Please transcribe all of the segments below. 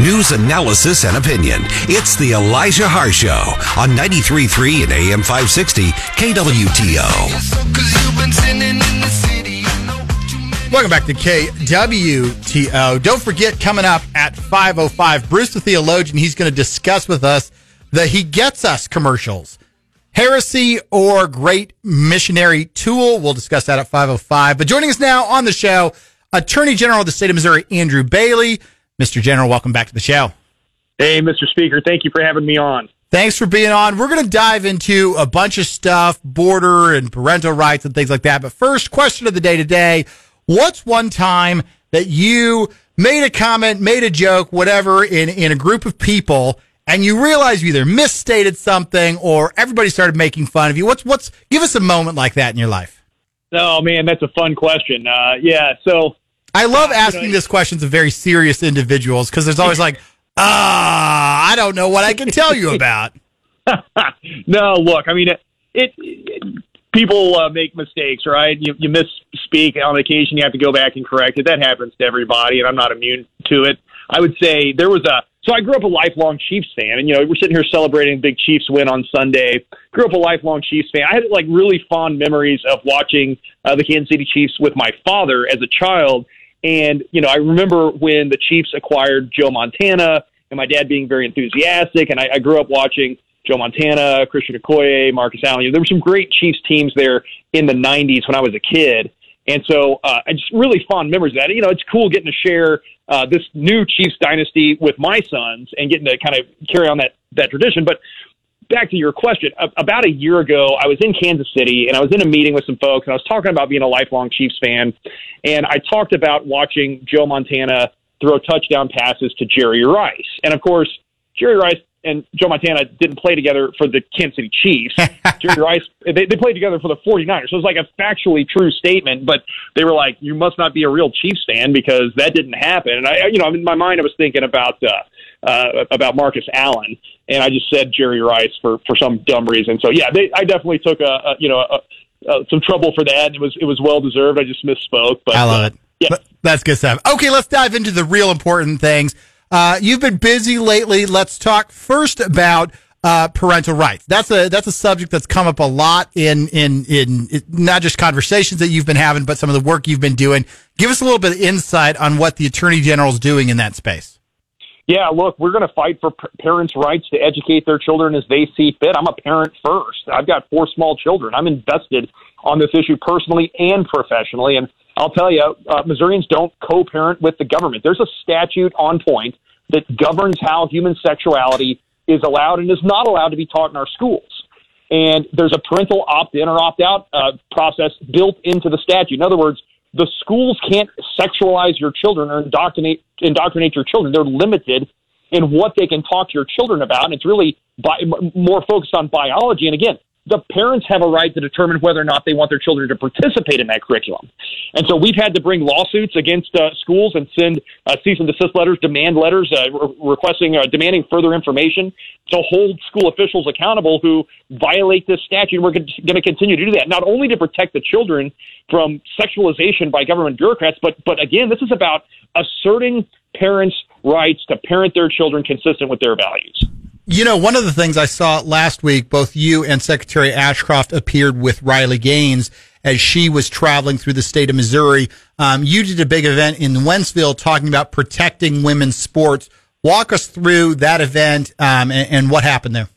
News, analysis, and opinion. It's the Elijah Haahr Show on 93.3 and AM 560 KWTO. Welcome back to KWTO. Don't forget, coming up at 5.05, Bruce the Theologian, he's going to discuss with us the He Gets Us commercials. Heresy or great missionary tool. We'll discuss that at 5.05. But joining us now on the show, Attorney General of the state of Missouri, Andrew Bailey. Mr. General, welcome back to the show. Hey, Mr. Speaker, thank you for having me on. Thanks for being on. We're going to dive into a bunch of stuff, border and parental rights and things like that. But first, question of the day today What's one time that you made a comment, made a joke, whatever, in, in a group of people, and you realized you either misstated something or everybody started making fun of you? What's, what's, give us a moment like that in your life. Oh, man, that's a fun question. Uh, yeah, so I love asking you know, this question to very serious individuals because there's always like, ah, I don't know what I can tell you about. no, look, I mean, it, it, it people uh, make mistakes, right? You, you misspeak on occasion, you have to go back and correct it. That happens to everybody, and I'm not immune to it. I would say there was a so I grew up a lifelong Chiefs fan, and you know we're sitting here celebrating a big Chiefs win on Sunday. Grew up a lifelong Chiefs fan. I had like really fond memories of watching uh, the Kansas City Chiefs with my father as a child, and, you know, I remember when the Chiefs acquired Joe Montana and my dad being very enthusiastic. And I, I grew up watching Joe Montana, Christian Okoye, Marcus Allen. There were some great Chiefs teams there in the 90s when I was a kid. And so uh, I just really fond memories of that. You know, it's cool getting to share uh, this new Chiefs dynasty with my sons and getting to kind of carry on that, that tradition. But back to your question, about a year ago, I was in Kansas City and I was in a meeting with some folks and I was talking about being a lifelong Chiefs fan. And I talked about watching Joe Montana throw touchdown passes to Jerry Rice. And of course, Jerry Rice and Joe Montana didn't play together for the Kansas City Chiefs. Jerry Rice, they, they played together for the 49ers. So it was like a factually true statement, but they were like, you must not be a real Chiefs fan because that didn't happen. And I, you know, in my mind, I was thinking about, uh, uh, about Marcus Allen, and I just said Jerry Rice for for some dumb reason. So yeah, they, I definitely took a, a you know a, a, some trouble for that. It was it was well deserved. I just misspoke. But I love uh, it. Yeah, that's good stuff. Okay, let's dive into the real important things. Uh, you've been busy lately. Let's talk first about uh, parental rights. That's a that's a subject that's come up a lot in, in in in not just conversations that you've been having, but some of the work you've been doing. Give us a little bit of insight on what the Attorney General is doing in that space. Yeah, look, we're going to fight for p- parents' rights to educate their children as they see fit. I'm a parent first. I've got four small children. I'm invested on this issue personally and professionally. And I'll tell you, uh, Missourians don't co parent with the government. There's a statute on point that governs how human sexuality is allowed and is not allowed to be taught in our schools. And there's a parental opt in or opt out uh, process built into the statute. In other words, the schools can't sexualize your children or indoctrinate indoctrinate your children. They're limited in what they can talk to your children about, and it's really bi- more focused on biology. And again, the parents have a right to determine whether or not they want their children to participate in that curriculum. And so we've had to bring lawsuits against uh, schools and send uh, cease and desist letters, demand letters, uh, re- requesting, uh, demanding further information to hold school officials accountable who violate this statute. We're going to continue to do that, not only to protect the children from sexualization by government bureaucrats, but but again, this is about asserting parents' rights to parent their children consistent with their values. You know, one of the things I saw last week, both you and Secretary Ashcroft appeared with Riley Gaines as she was traveling through the state of Missouri. Um, you did a big event in Wentzville talking about protecting women's sports. Walk us through that event um, and, and, what happened there.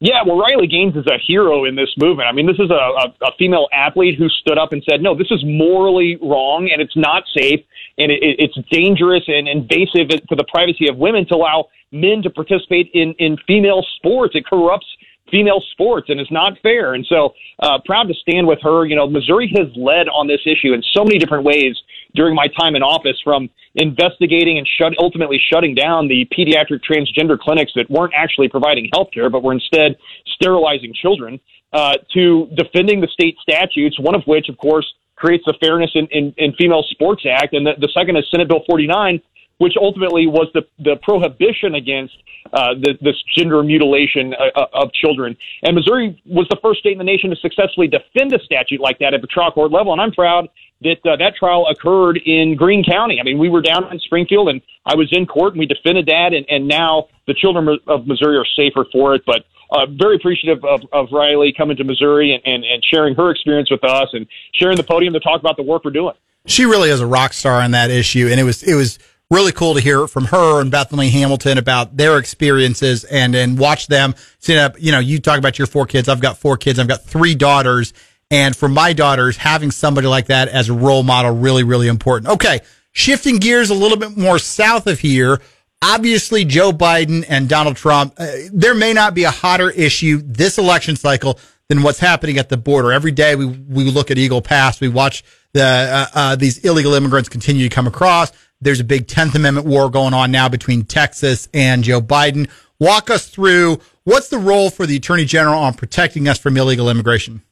Yeah, well, Riley Gaines is a hero in this movement. I mean, this is a, a, a female athlete who stood up and said, no, this is morally wrong and it's not safe and it, it's dangerous and invasive for the privacy of women to allow men to participate in, in female sports. It corrupts female sports and it's not fair. And so, uh, proud to stand with her. You know, Missouri has led on this issue in so many different ways during my time in office from investigating and shut, ultimately shutting down the pediatric transgender clinics that weren't actually providing health care, but were instead sterilizing children, uh, to defending the state statutes, one of which, of course, creates the Fairness in, in, in Female Sports Act. And the, the second is Senate Bill 49, which ultimately was the the prohibition against uh, the, this gender mutilation uh, of children. And Missouri was the first state in the nation to successfully defend a statute like that at the trial court level. And I'm proud that uh, that trial occurred in Greene County. I mean, we were down in Springfield, and I was in court, and we defended that, and, and now the children of Missouri are safer for it. But uh, very appreciative of, of Riley coming to Missouri and, and, and sharing her experience with us and sharing the podium to talk about the work we're doing. She really is a rock star on that issue, and it was it was really cool to hear from her and Bethany Hamilton about their experiences and and watch them. You know, you talk about your four kids. I've got four kids. I've got three daughters, and for my daughters, having somebody like that as a role model really really important. Okay, shifting gears a little bit more south of here. Obviously, Joe Biden and Donald Trump. Uh, there may not be a hotter issue this election cycle than what's happening at the border. Every day we we look at Eagle Pass. We watch the uh, uh, these illegal immigrants continue to come across. There's a big 10th Amendment war going on now between Texas and Joe Biden. Walk us through what's the role for the Attorney General on protecting us from illegal immigration?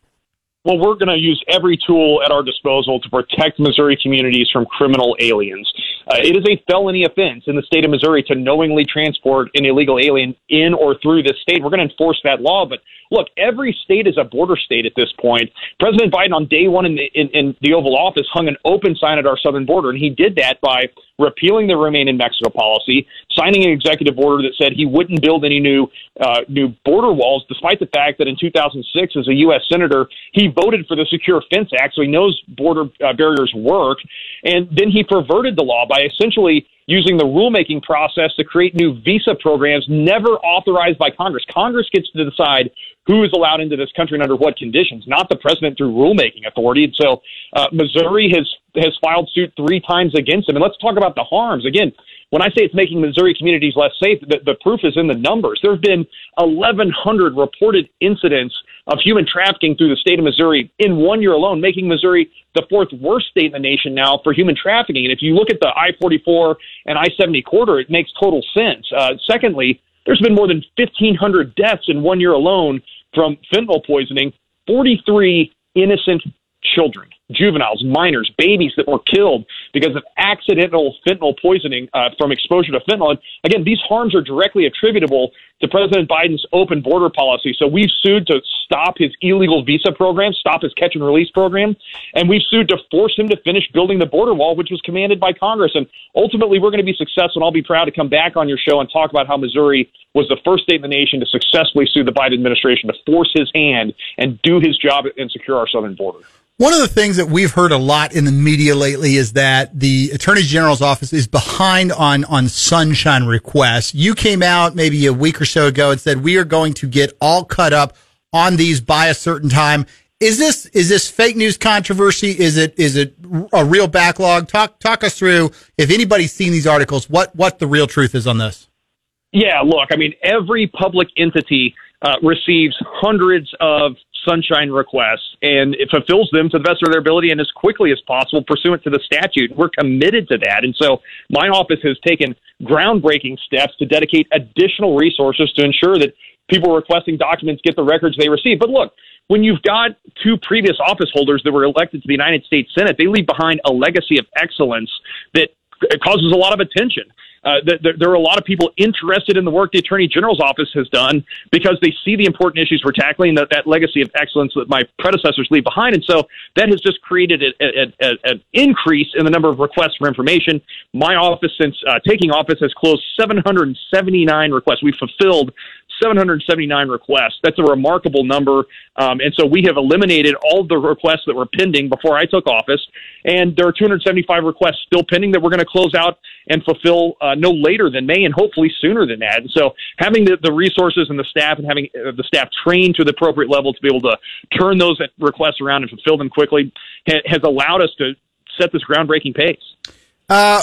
Well, we're going to use every tool at our disposal to protect Missouri communities from criminal aliens. Uh, it is a felony offense in the state of Missouri to knowingly transport an illegal alien in or through this state. We're going to enforce that law, but look, every state is a border state at this point. President Biden, on day one in the, in, in the Oval Office, hung an open sign at our southern border, and he did that by repealing the Remain in Mexico policy, signing an executive order that said he wouldn't build any new uh, new border walls, despite the fact that in 2006, as a U.S. senator, he voted for the Secure Fence Act, so he knows border uh, barriers work. And then he perverted the law by essentially using the rulemaking process to create new visa programs never authorized by Congress. Congress gets to decide who is allowed into this country and under what conditions, not the president through rulemaking authority. And so uh, Missouri has has filed suit three times against him. And let's talk about the harms. Again, when I say it's making Missouri communities less safe, the, the proof is in the numbers. There have been 1,100 reported incidents of human trafficking through the state of Missouri in one year alone, making Missouri the fourth worst state in the nation now for human trafficking. And if you look at the I 44 and I 70 corridor, it makes total sense. Uh, secondly, there's been more than 1,500 deaths in one year alone from fentanyl poisoning, 43 innocent children, juveniles, minors, babies that were killed because of accidental fentanyl poisoning uh, from exposure to fentanyl. And again, these harms are directly attributable to President Biden's open border policy. So we've sued to stop his illegal visa program, stop his catch and release program, and we've sued to force him to finish building the border wall, which was commanded by Congress. And ultimately, we're going to be successful, and I'll be proud to come back on your show and talk about how Missouri was the first state in the nation to successfully sue the Biden administration to force his hand and do his job and secure our southern border. One of the things that we've heard a lot in the media lately is that the Attorney General's office is behind on, on sunshine requests. You came out maybe a week or so ago and said we are going to get all cut up on these by a certain time. Is this is this fake news controversy? Is it is it a real backlog? Talk talk us through if anybody's seen these articles, what what the real truth is on this. Yeah, look, I mean, every public entity uh, receives hundreds of sunshine requests and it fulfills them to the best of their ability and as quickly as possible pursuant to the statute. We're committed to that. And so my office has taken groundbreaking steps to dedicate additional resources to ensure that people requesting documents get the records they receive. But look, when you've got two previous office holders that were elected to the United States Senate, they leave behind a legacy of excellence that causes a lot of attention. Uh, there, there, are a lot of people interested in the work the Attorney General's office has done because they see the important issues we're tackling, that, that legacy of excellence that my predecessors leave behind. And so that has just created an increase in the number of requests for information. My office, since uh, taking office, has closed 779 requests. We've fulfilled 779 requests. That's a remarkable number. Um, and so we have eliminated all the requests that were pending before I took office. And there are 275 requests still pending that we're going to close out and fulfill uh, no later than May and hopefully sooner than that. And so having the, the resources and the staff and having uh, the staff trained to the appropriate level to be able to turn those requests around and fulfill them quickly ha- has allowed us to set this groundbreaking pace. Uh,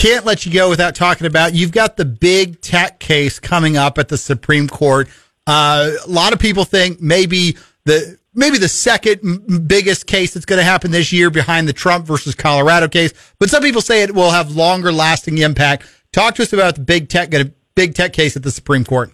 can't let you go without talking about you've got the big tech case coming up at the Supreme Court. Uh, a lot of people think maybe the maybe the second biggest case that's going to happen this year behind the Trump versus Colorado case, but some people say it will have longer lasting impact. Talk to us about the big tech big tech case at the Supreme Court.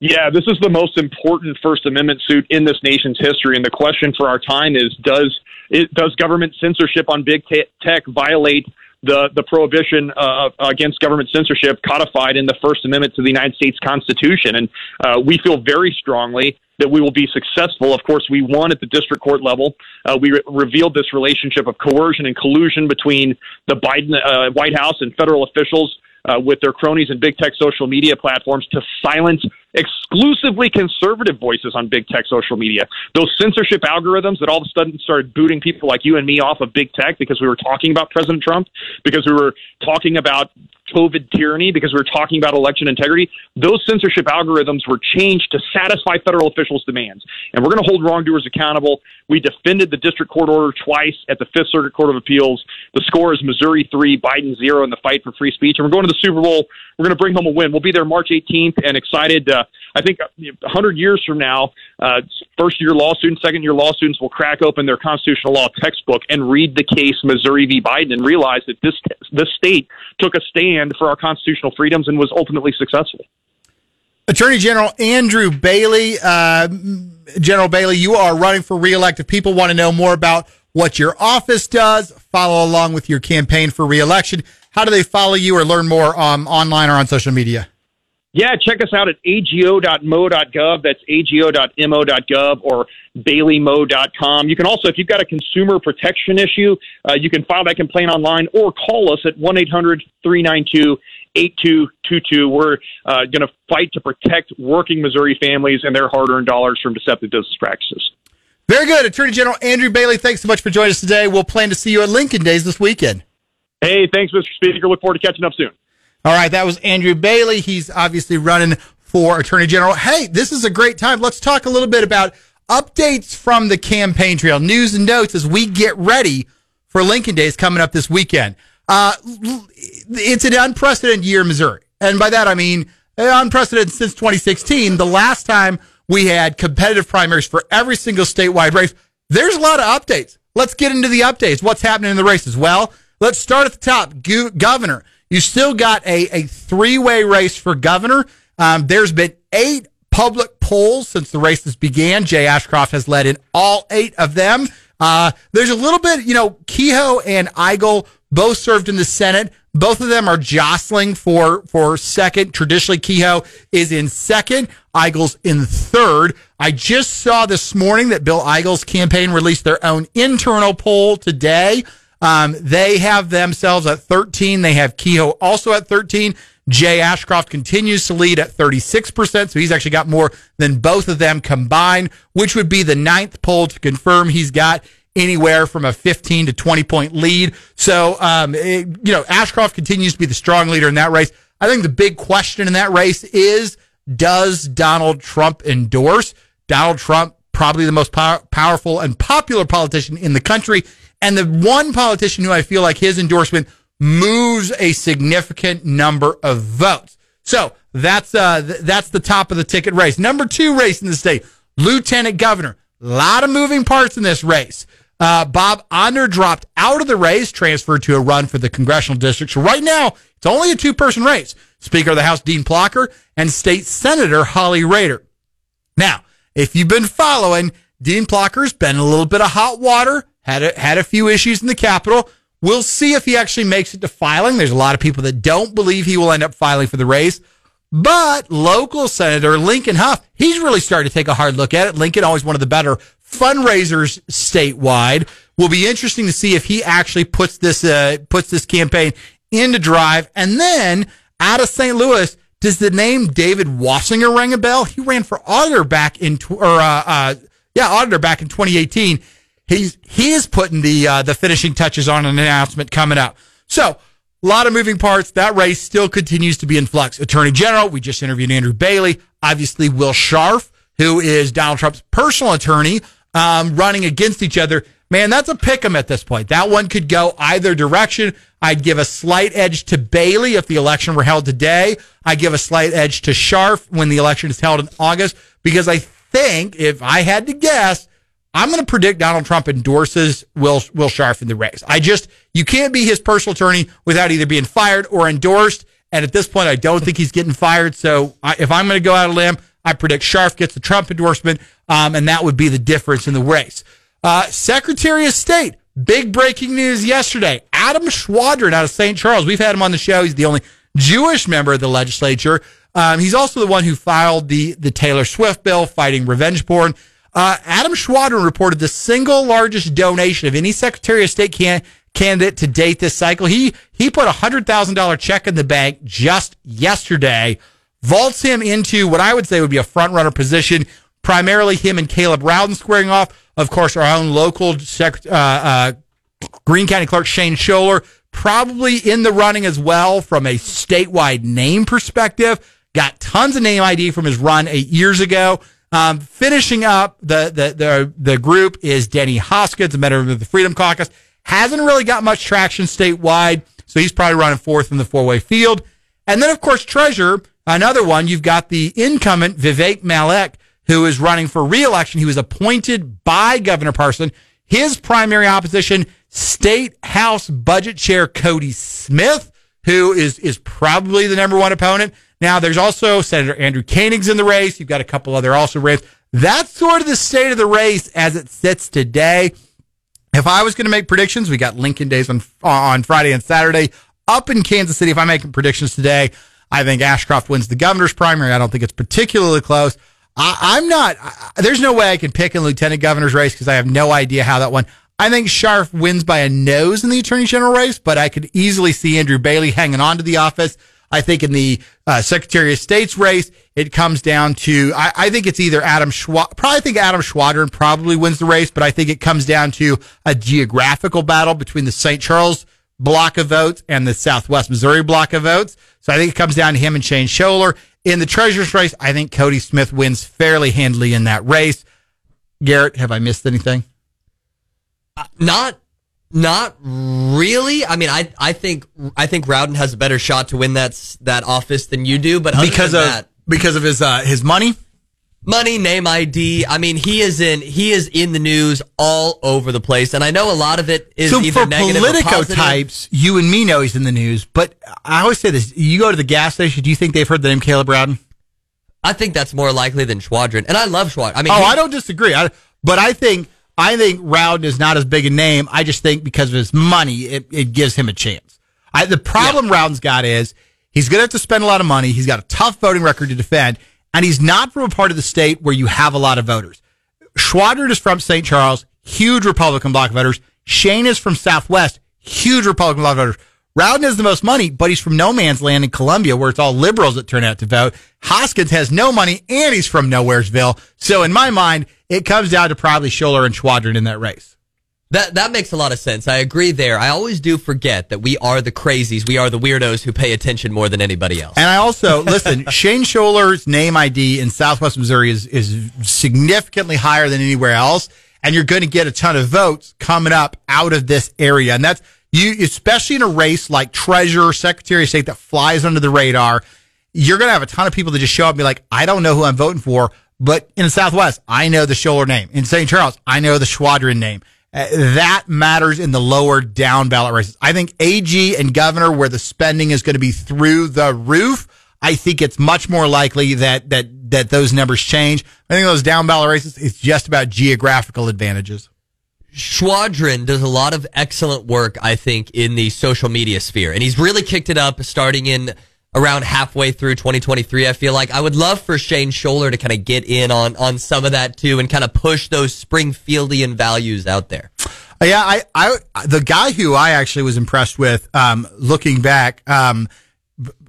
Yeah, this is the most important First Amendment suit in this nation's history, and the question for our time is: Does it, does government censorship on big tech violate the the prohibition uh, against government censorship codified in the First Amendment to the United States Constitution, and uh, we feel very strongly that we will be successful. Of course, we won at the district court level. Uh, we re- revealed this relationship of coercion and collusion between the Biden uh, White House and federal officials uh, with their cronies and big tech social media platforms to silence exclusively conservative voices on big tech social media. Those censorship algorithms that all of a sudden started booting people like you and me off of big tech because we were talking about President Trump, because we were talking about COVID tyranny because we were talking about election integrity. Those censorship algorithms were changed to satisfy federal officials' demands. And we're going to hold wrongdoers accountable. We defended the district court order twice at the Fifth Circuit Court of Appeals. The score is Missouri 3, Biden 0 in the fight for free speech. And we're going to the Super Bowl. We're going to bring home a win. We'll be there March 18th and excited. Uh, I think 100 years from now, uh, first year law students, second year law students will crack open their constitutional law textbook and read the case Missouri v. Biden and realize that this, this state took a stand for our constitutional freedoms and was ultimately successful. Attorney General Andrew Bailey, uh, General Bailey, you are running for reelect. If people want to know more about what your office does, follow along with your campaign for reelection. How do they follow you or learn more um, online or on social media? Yeah, check us out at ago.mo.gov. That's ago.mo.gov or baileymo.com. You can also, if you've got a consumer protection issue, uh, you can file that complaint online or call us at 1 800 392 8222. We're uh, going to fight to protect working Missouri families and their hard earned dollars from deceptive business practices. Very good. Attorney General Andrew Bailey, thanks so much for joining us today. We'll plan to see you at Lincoln Days this weekend. Hey, thanks, Mr. Speaker. Look forward to catching up soon. All right, that was Andrew Bailey. He's obviously running for Attorney General. Hey, this is a great time. Let's talk a little bit about updates from the campaign trail, news and notes as we get ready for Lincoln Days coming up this weekend. Uh, it's an unprecedented year in Missouri. And by that, I mean unprecedented since 2016, the last time we had competitive primaries for every single statewide race. There's a lot of updates. Let's get into the updates. What's happening in the races? Well, let's start at the top. Go- governor. You still got a, a three way race for governor. Um, there's been eight public polls since the races began. Jay Ashcroft has led in all eight of them. Uh, there's a little bit, you know, Kehoe and Eigel both served in the Senate. Both of them are jostling for, for second. Traditionally, Kehoe is in second. Eigel's in third. I just saw this morning that Bill Eigel's campaign released their own internal poll today. Um, they have themselves at 13. They have Kehoe also at 13. Jay Ashcroft continues to lead at 36%. So he's actually got more than both of them combined, which would be the ninth poll to confirm he's got anywhere from a 15 to 20 point lead. So, um, it, you know, Ashcroft continues to be the strong leader in that race. I think the big question in that race is, does Donald Trump endorse? Donald Trump, probably the most pow- powerful and popular politician in the country. And the one politician who I feel like his endorsement moves a significant number of votes. So that's uh, th- that's the top of the ticket race. Number two race in the state, lieutenant governor. A lot of moving parts in this race. Uh, Bob Onder dropped out of the race, transferred to a run for the congressional district. So right now, it's only a two-person race. Speaker of the House Dean Plocher and State Senator Holly Rehder. Now, if you've been following, Dean Plocher's been a little bit of hot water, had a, had a few issues in the Capitol. We'll see if he actually makes it to filing. There's a lot of people that don't believe he will end up filing for the race. But local Senator Lincoln Hough, he's really started to take a hard look at it. Lincoln, always one of the better fundraisers statewide. Will be interesting to see if he actually puts this uh, puts this campaign into drive. And then out of St. Louis, does the name David Wasinger ring a bell? He ran for auditor back in or uh, uh, yeah auditor back in 2018 he's he is putting the uh, the finishing touches on an announcement coming up. So a lot of moving parts. That race still continues to be in flux. Attorney General, we just interviewed Andrew Bailey. Obviously, Will Scharf, who is Donald Trump's personal attorney, um, running against each other. Man, that's a pick 'em at this point. That one could go either direction. I'd give a slight edge to Bailey if the election were held today. I'd give a slight edge to Scharf when the election is held in August because I think if I had to guess, I'm going to predict Donald Trump endorses Will Will Scharf in the race. I just you can't be his personal attorney without either being fired or endorsed. And at this point, I don't think he's getting fired. So I, if I'm going to go out of limb, I predict Scharf gets the Trump endorsement, um, and that would be the difference in the race. Uh, Secretary of State, big breaking news yesterday. Adam Schwadron out of St. Charles. We've had him on the show. He's the only Jewish member of the legislature. Um, he's also the one who filed the, the Taylor Swift bill fighting revenge porn. Uh, Adam Schwadron reported the single largest donation of any Secretary of State can, candidate to date this cycle. He he put a hundred thousand dollar check in the bank just yesterday, vaults him into what I would say would be a front runner position. Primarily him and Caleb Rowden squaring off. Of course, our own local sec, uh, uh, Greene County Clerk Shane Schoeller probably in the running as well from a statewide name perspective. Got tons of name ID from his run eight years ago. Um, finishing up the, the, the, the group is Denny Hoskins, a member of the Freedom Caucus. Hasn't really got much traction statewide, so he's probably running fourth in the four way field. And then, of course, Treasurer, another one. You've got the incumbent Vivek Malek, who is running for reelection. He was appointed by Governor Parson. His primary opposition, State House Budget Chair Cody Smith, who is is probably the number one opponent. Now, there's also Senator Andrew Koenig's in the race. You've got a couple other also race. That's sort of the state of the race as it sits today. If I was going to make predictions, we got Lincoln days on on Friday and Saturday up in Kansas City. If I'm making predictions today, I think Ashcroft wins the governor's primary. I don't think it's particularly close. I, am not. I, there's no way I can pick a lieutenant governor's race because I have no idea how that one. I think Scharf wins by a nose in the attorney general race, but I could easily see Andrew Bailey hanging on to the office. I think in the uh, Secretary of State's race, it comes down to I, I think it's either Adam Schwa- probably think Adam Schwadron probably wins the race, but I think it comes down to a geographical battle between the St. Charles block of votes and the Southwest Missouri block of votes. So I think it comes down to him and Shane Schoeller. In the treasurer's race, I think Cody Smith wins fairly handily in that race. Garrett, have I missed anything? Uh, not not really. I mean, I I think I think Rowden has a better shot to win that that office than you do. But because of that, because of his uh, his money, money, name ID. I mean, he is in he is in the news all over the place, and I know a lot of it is so either for negative Politico types. You and me know he's in the news, but I always say this: you go to the gas station. Do you think they've heard the name Caleb Rowden? I think that's more likely than Schwadron, and I love Schwadron. I mean, oh, he, I don't disagree. I, but I think I think Rowden is not as big a name. I just think because of his money, it, it gives him a chance. I, the problem yeah. Rowden's got is he's going to have to spend a lot of money. He's got a tough voting record to defend, and he's not from a part of the state where you have a lot of voters. Schwadron is from St. Charles, huge Republican bloc voters. Shane is from Southwest, huge Republican bloc voters. Rowden has the most money, but he's from no man's land in Columbia, where it's all liberals that turn out to vote. Hoskins has no money, and he's from Nowheresville. So in my mind, it comes down to probably Schoeller and Schwadron in that race. That that makes a lot of sense. I agree there. I always do forget that we are the crazies. We are the weirdos who pay attention more than anybody else. And I also listen. Shane Schoeller's name ID in Southwest Missouri is is significantly higher than anywhere else, and you're going to get a ton of votes coming up out of this area. And that's you, especially in a race like Treasurer, Secretary of State that flies under the radar. You're going to have a ton of people that just show up and be like, I don't know who I'm voting for, but in the Southwest, I know the Schoeller name. In St. Charles, I know the Schwadron name. Uh, that matters in the lower down ballot races. I think AG and governor, where the spending is going to be through the roof, I think it's much more likely that that that those numbers change. I think those down ballot races, it's just about geographical advantages. Schwadron does a lot of excellent work, I think, in the social media sphere, and he's really kicked it up starting in around halfway through 2023. I feel like I would love for Shane Schoeller to kind of get in on on some of that too, and kind of push those Springfieldian values out there. Uh, yeah, I, I, the guy who I actually was impressed with, um, looking back, um,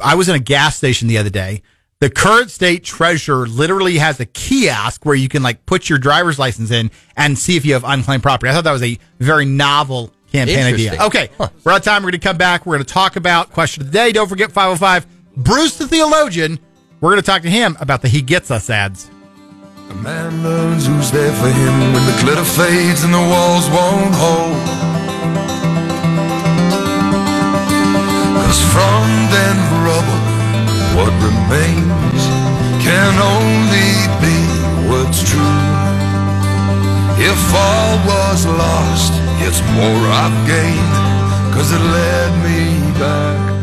I was in a gas station the other day. The current state treasurer literally has a kiosk where you can like put your driver's license in and see if you have unclaimed property. I thought that was a very novel campaign idea. Okay, huh. we're out of time. We're going to come back. We're going to talk about question of the day. Don't forget 505 Bruce the theologian. We're going to talk to him about the He Gets Us ads. A man learns who's there for him when the glitter fades and the walls won't hold. Cause from then rubble, what remains can only be what's true. If all was lost, it's more I've gained, cause it led me back